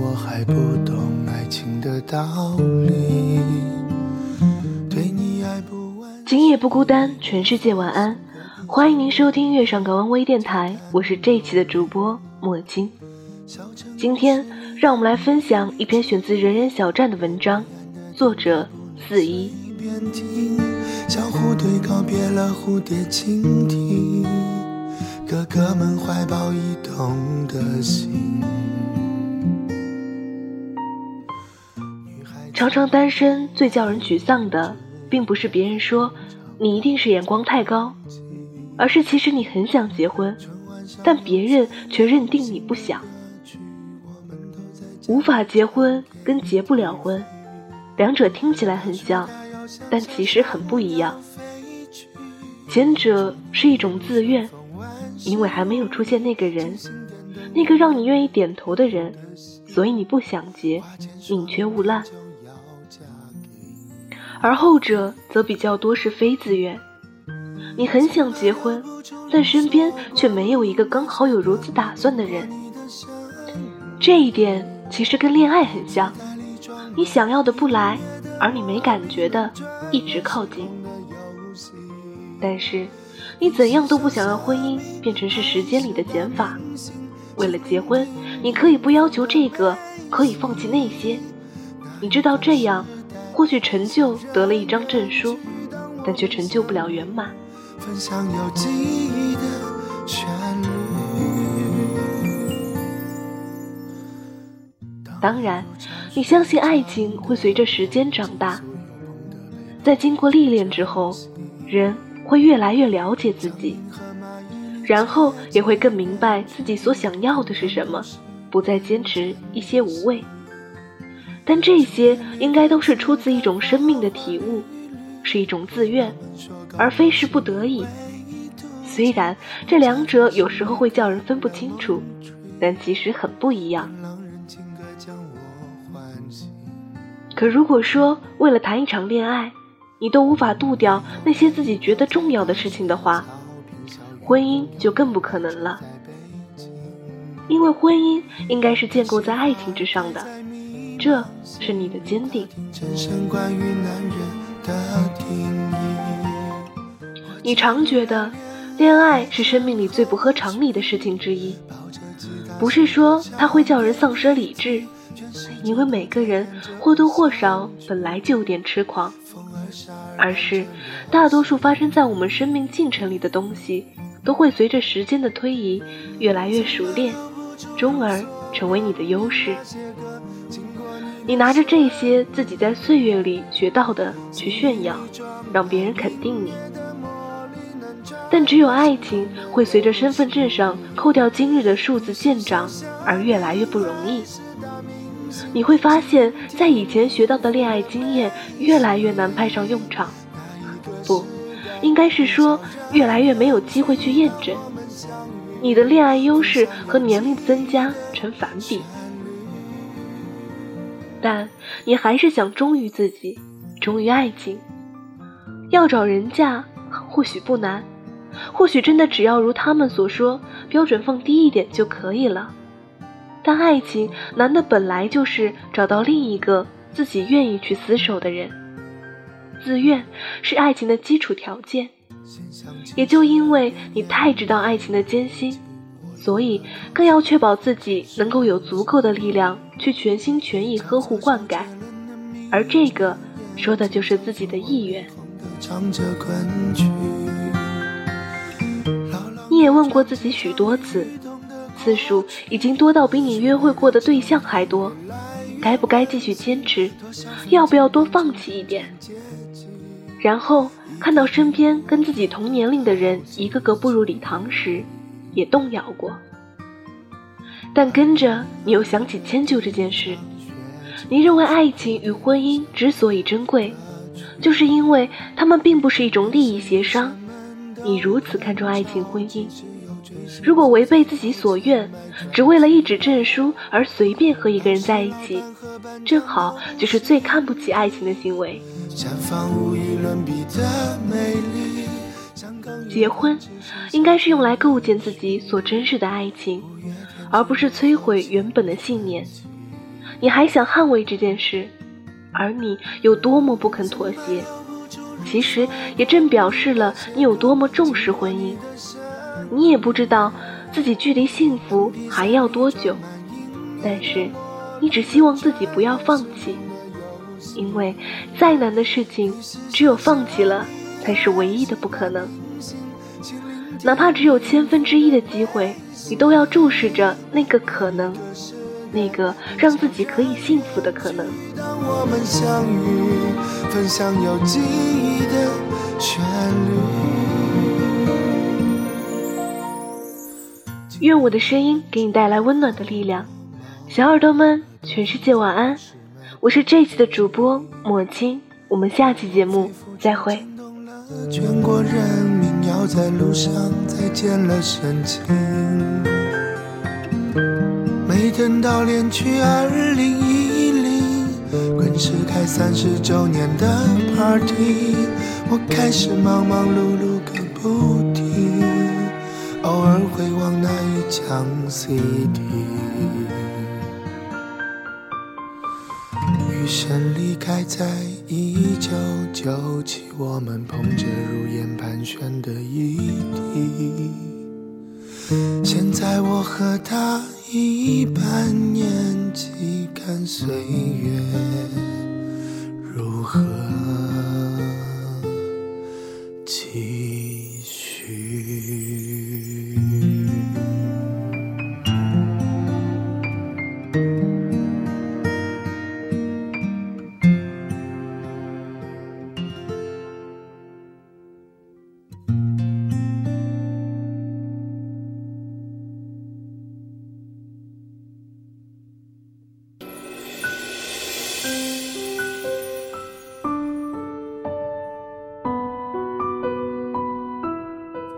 我还不懂爱情的道理。对你爱不完今夜不孤单，全世界晚安。欢迎您收听月上港湾微电台，我是这一期的主播莫金。今天让我们来分享一篇选自人人小站的文章，作者四一。小虎队告别了蝴蝶蜻蜓，哥哥们怀抱移动的心。常常单身最叫人沮丧的，并不是别人说你一定是眼光太高，而是其实你很想结婚，但别人却认定你不想。无法结婚跟结不了婚，两者听起来很像，但其实很不一样。前者是一种自愿，因为还没有出现那个人，那个让你愿意点头的人，所以你不想结，宁缺毋滥。而后者则比较多是非自愿，你很想结婚，但身边却没有一个刚好有如此打算的人。这一点其实跟恋爱很像，你想要的不来，而你没感觉的一直靠近。但是，你怎样都不想让婚姻变成是时间里的减法。为了结婚，你可以不要求这个，可以放弃那些。你知道这样。或许成就得了一张证书，但却成就不了圆满。当然，你相信爱情会随着时间长大，在经过历练之后，人会越来越了解自己，然后也会更明白自己所想要的是什么，不再坚持一些无谓。但这些应该都是出自一种生命的体悟，是一种自愿，而非是不得已。虽然这两者有时候会叫人分不清楚，但其实很不一样。可如果说为了谈一场恋爱，你都无法渡掉那些自己觉得重要的事情的话，婚姻就更不可能了。因为婚姻应该是建构在爱情之上的。这是你的坚定。你常觉得，恋爱是生命里最不合常理的事情之一。不是说它会叫人丧失理智，因为每个人或多或少本来就有点痴狂，而是大多数发生在我们生命进程里的东西，都会随着时间的推移越来越熟练，终而成为你的优势。你拿着这些自己在岁月里学到的去炫耀，让别人肯定你。但只有爱情会随着身份证上扣掉今日的数字渐长而越来越不容易。你会发现在以前学到的恋爱经验越来越难派上用场，不，应该是说越来越没有机会去验证。你的恋爱优势和年龄的增加成反比。但你还是想忠于自己，忠于爱情。要找人嫁，或许不难，或许真的只要如他们所说，标准放低一点就可以了。但爱情难的本来就是找到另一个自己愿意去厮守的人。自愿是爱情的基础条件。也就因为你太知道爱情的艰辛。所以，更要确保自己能够有足够的力量去全心全意呵护灌溉，而这个说的就是自己的意愿。你也问过自己许多次，次数已经多到比你约会过的对象还多，该不该继续坚持？要不要多放弃一点？然后看到身边跟自己同年龄的人一个个步入礼堂时，也动摇过。但跟着你又想起迁就这件事，你认为爱情与婚姻之所以珍贵，就是因为他们并不是一种利益协商。你如此看重爱情婚姻，如果违背自己所愿，只为了一纸证书而随便和一个人在一起，正好就是最看不起爱情的行为。绽放无与伦比的美丽结婚，应该是用来构建自己所珍视的爱情，而不是摧毁原本的信念。你还想捍卫这件事，而你有多么不肯妥协，其实也正表示了你有多么重视婚姻。你也不知道自己距离幸福还要多久，但是你只希望自己不要放弃。因为再难的事情，只有放弃了，才是唯一的不可能。哪怕只有千分之一的机会，你都要注视着那个可能，那个让自己可以幸福的可能。愿我的声音给你带来温暖的力量，小耳朵们，全世界晚安。我是这期的主播抹青，我们下期节目再会。全国人民要在路上再见了深情，没等到连去二零一零，滚石开三十周年的 party，我开始忙忙碌碌个不停，偶尔会往那一张 CD。生离开在一九九七，我们捧着如烟盘旋的一滴。现在我和他一般年纪，看岁月如何。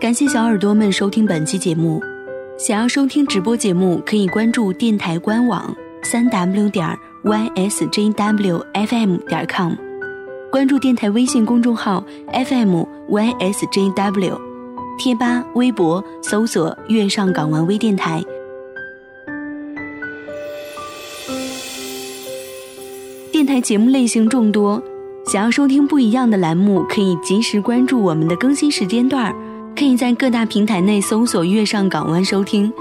感谢小耳朵们收听本期节目。想要收听直播节目，可以关注电台官网三 w 点 ysjwfm 点 com，关注电台微信公众号 fmysjw，贴吧、微博搜索“月上港湾微电台”。电台节目类型众多，想要收听不一样的栏目，可以及时关注我们的更新时间段。可以在各大平台内搜索“月上港湾”收听。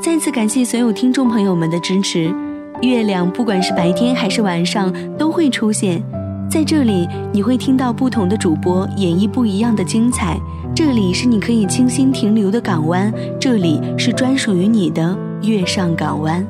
再次感谢所有听众朋友们的支持。月亮不管是白天还是晚上都会出现在这里，你会听到不同的主播演绎不一样的精彩。这里是你可以清新停留的港湾，这里是专属于你的月上港湾。